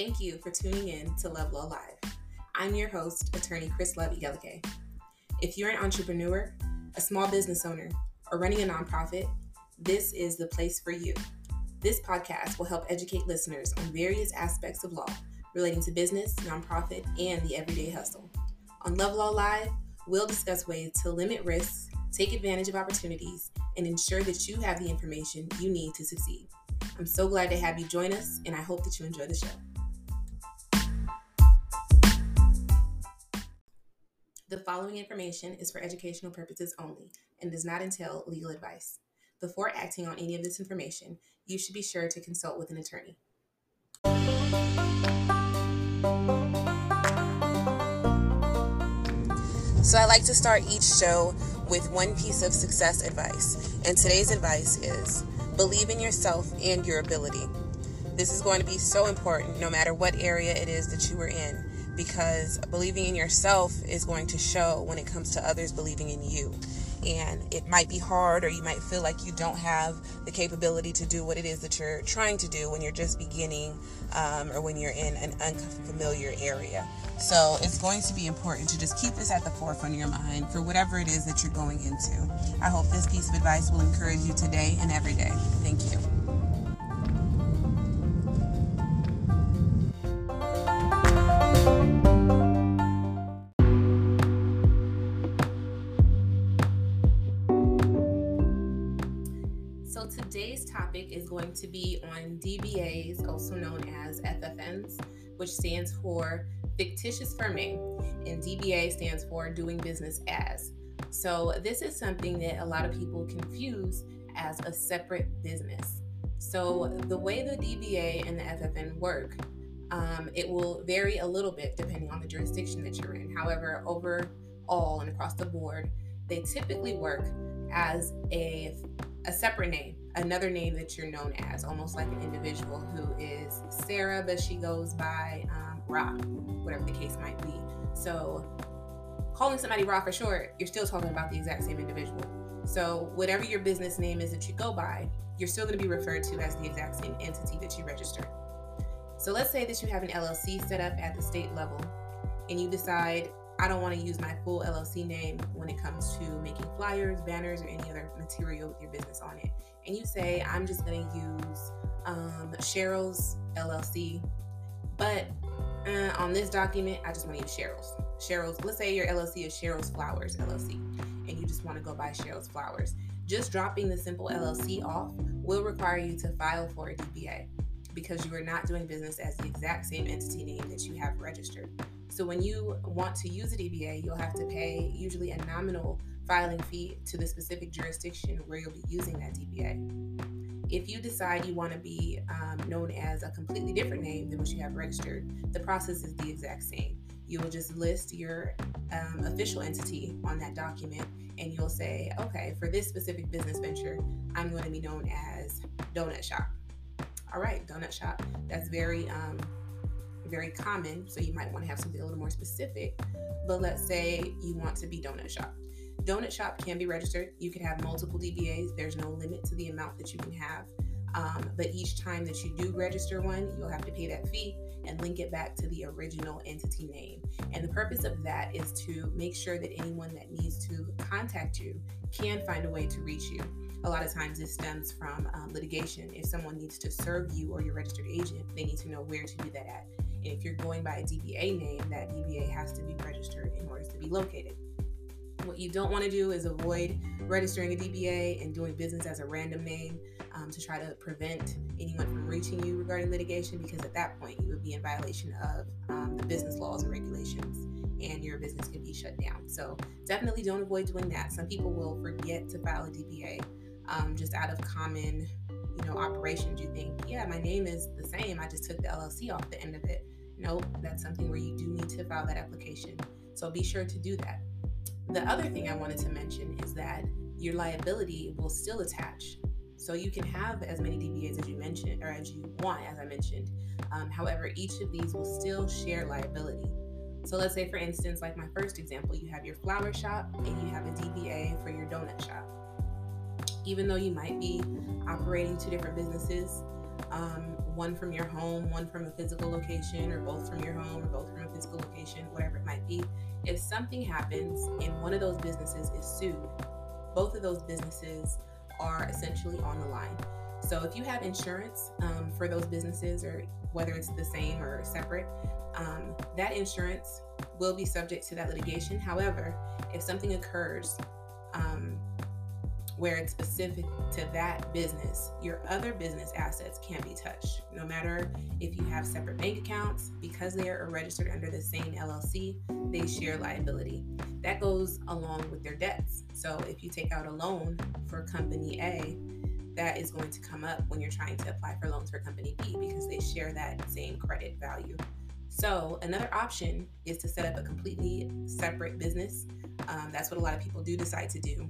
Thank you for tuning in to Love Law Live. I'm your host, attorney Chris Love Igelike. If you're an entrepreneur, a small business owner, or running a nonprofit, this is the place for you. This podcast will help educate listeners on various aspects of law relating to business, nonprofit, and the everyday hustle. On Love Law Live, we'll discuss ways to limit risks, take advantage of opportunities, and ensure that you have the information you need to succeed. I'm so glad to have you join us, and I hope that you enjoy the show. The following information is for educational purposes only and does not entail legal advice. Before acting on any of this information, you should be sure to consult with an attorney. So, I like to start each show with one piece of success advice. And today's advice is believe in yourself and your ability. This is going to be so important no matter what area it is that you are in because believing in yourself is going to show when it comes to others believing in you. And it might be hard, or you might feel like you don't have the capability to do what it is that you're trying to do when you're just beginning um, or when you're in an unfamiliar area. So it's going to be important to just keep this at the forefront of your mind for whatever it is that you're going into. I hope this piece of advice will encourage you today and every day. Thank you. Today's topic is going to be on DBAs, also known as FFNs, which stands for fictitious firm name, and DBA stands for doing business as. So, this is something that a lot of people confuse as a separate business. So, the way the DBA and the FFN work, um, it will vary a little bit depending on the jurisdiction that you're in. However, overall and across the board, they typically work as a, a separate name, another name that you're known as, almost like an individual who is Sarah, but she goes by um, whatever the case might be. So, calling somebody Ra for short, you're still talking about the exact same individual. So, whatever your business name is that you go by, you're still going to be referred to as the exact same entity that you registered. So, let's say that you have an LLC set up at the state level and you decide, I don't want to use my full LLC name when it comes to making flyers, banners, or any other material with your business on it. And you say, I'm just going to use um, Cheryl's LLC, but uh, on this document, I just want to use Cheryl's. Cheryl's, let's say your LLC is Cheryl's Flowers LLC, and you just want to go by Cheryl's Flowers. Just dropping the simple LLC off will require you to file for a DBA because you are not doing business as the exact same entity name that you have registered. So when you want to use a DBA, you'll have to pay usually a nominal filing fee to the specific jurisdiction where you'll be using that DBA. If you decide you want to be um, known as a completely different name than what you have registered, the process is the exact same. You will just list your um, official entity on that document and you'll say, okay, for this specific business venture, I'm going to be known as Donut Shop. All right, Donut Shop. That's very, um, very common. So you might want to have something a little more specific. But let's say you want to be Donut Shop. Donut Shop can be registered. You can have multiple DBAs. There's no limit to the amount that you can have. Um, but each time that you do register one, you'll have to pay that fee and link it back to the original entity name. And the purpose of that is to make sure that anyone that needs to contact you can find a way to reach you. A lot of times this stems from um, litigation. If someone needs to serve you or your registered agent, they need to know where to do that at. If you're going by a DBA name, that DBA has to be registered in order to be located. What you don't want to do is avoid registering a DBA and doing business as a random name um, to try to prevent anyone from reaching you regarding litigation because at that point you would be in violation of um, the business laws and regulations and your business could be shut down. So definitely don't avoid doing that. Some people will forget to file a DBA um, just out of common, you know, operations. You think, yeah, my name is the same. I just took the LLC off the end of it. Nope, that's something where you do need to file that application. So be sure to do that. The other thing I wanted to mention is that your liability will still attach. So you can have as many DBAs as you mentioned, or as you want, as I mentioned. Um, however, each of these will still share liability. So let's say, for instance, like my first example, you have your flower shop and you have a DBA for your donut shop. Even though you might be operating two different businesses, um, one from your home, one from a physical location, or both from your home, or both from a physical location, whatever it might be. If something happens and one of those businesses is sued, both of those businesses are essentially on the line. So if you have insurance um, for those businesses, or whether it's the same or separate, um, that insurance will be subject to that litigation. However, if something occurs um, where it's specific to that business, your other business assets can be touched. No matter if you have separate bank accounts, because they are registered under the same LLC, they share liability. That goes along with their debts. So if you take out a loan for company A, that is going to come up when you're trying to apply for loans for company B because they share that same credit value. So, another option is to set up a completely separate business. Um, that's what a lot of people do decide to do.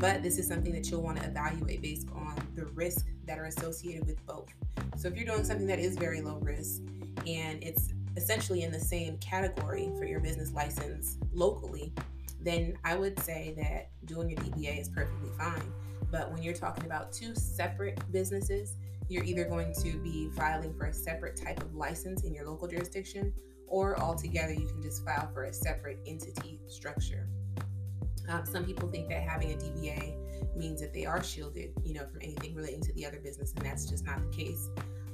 But this is something that you'll want to evaluate based on the risk that are associated with both. So, if you're doing something that is very low risk and it's essentially in the same category for your business license locally, then I would say that doing your DBA is perfectly fine. But when you're talking about two separate businesses, you're either going to be filing for a separate type of license in your local jurisdiction, or altogether you can just file for a separate entity structure. Um, some people think that having a DBA means that they are shielded, you know, from anything relating to the other business, and that's just not the case.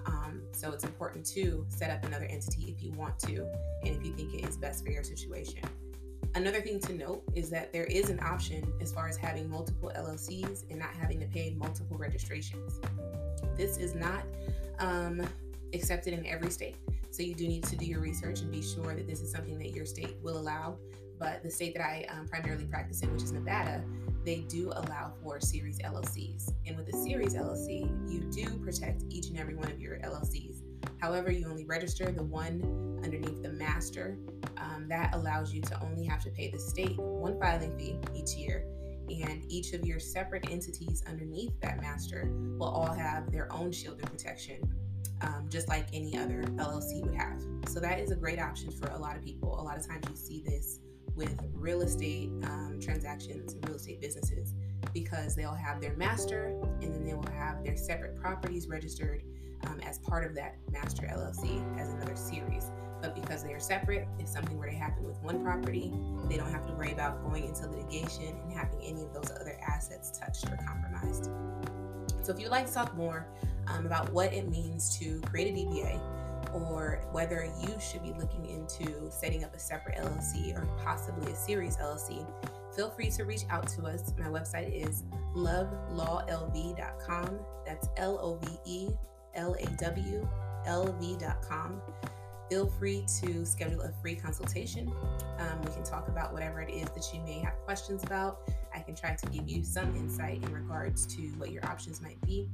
Um, so it's important to set up another entity if you want to, and if you think it is best for your situation. Another thing to note is that there is an option as far as having multiple LLCs and not having to pay multiple registrations. This is not um, accepted in every state. So you do need to do your research and be sure that this is something that your state will allow. But the state that I um, primarily practice in, which is Nevada, they do allow for series LLCs. And with a series LLC, you do protect each and every one of your LLCs. However, you only register the one underneath the master. Um, that allows you to only have to pay the state one filing fee each year and each of your separate entities underneath that master will all have their own shield shielded protection, um, just like any other LLC would have. So that is a great option for a lot of people. A lot of times you see this with real estate um, transactions and real estate businesses because they'll have their master and then they will have their separate properties registered um, as part of that master LLC as another series. But because they are separate, if something were to happen with one property, they don't have to worry about going into litigation and having any of those other assets touched or compromised. So, if you'd like to talk more um, about what it means to create a DBA, or whether you should be looking into setting up a separate LLC or possibly a series LLC, feel free to reach out to us. My website is lovelawlv.com. That's L O V E L A W L V.com feel free to schedule a free consultation. Um, we can talk about whatever it is that you may have questions about. I can try to give you some insight in regards to what your options might be.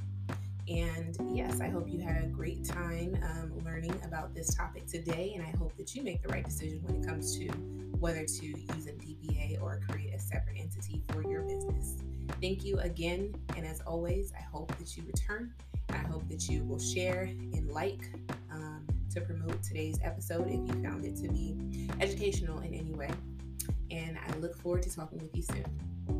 And yes, I hope you had a great time um, learning about this topic today. And I hope that you make the right decision when it comes to whether to use a DBA or create a separate entity for your business. Thank you again. And as always, I hope that you return. I hope that you will share and like um, to promote today's episode if you found it to be educational in any way. And I look forward to talking with you soon.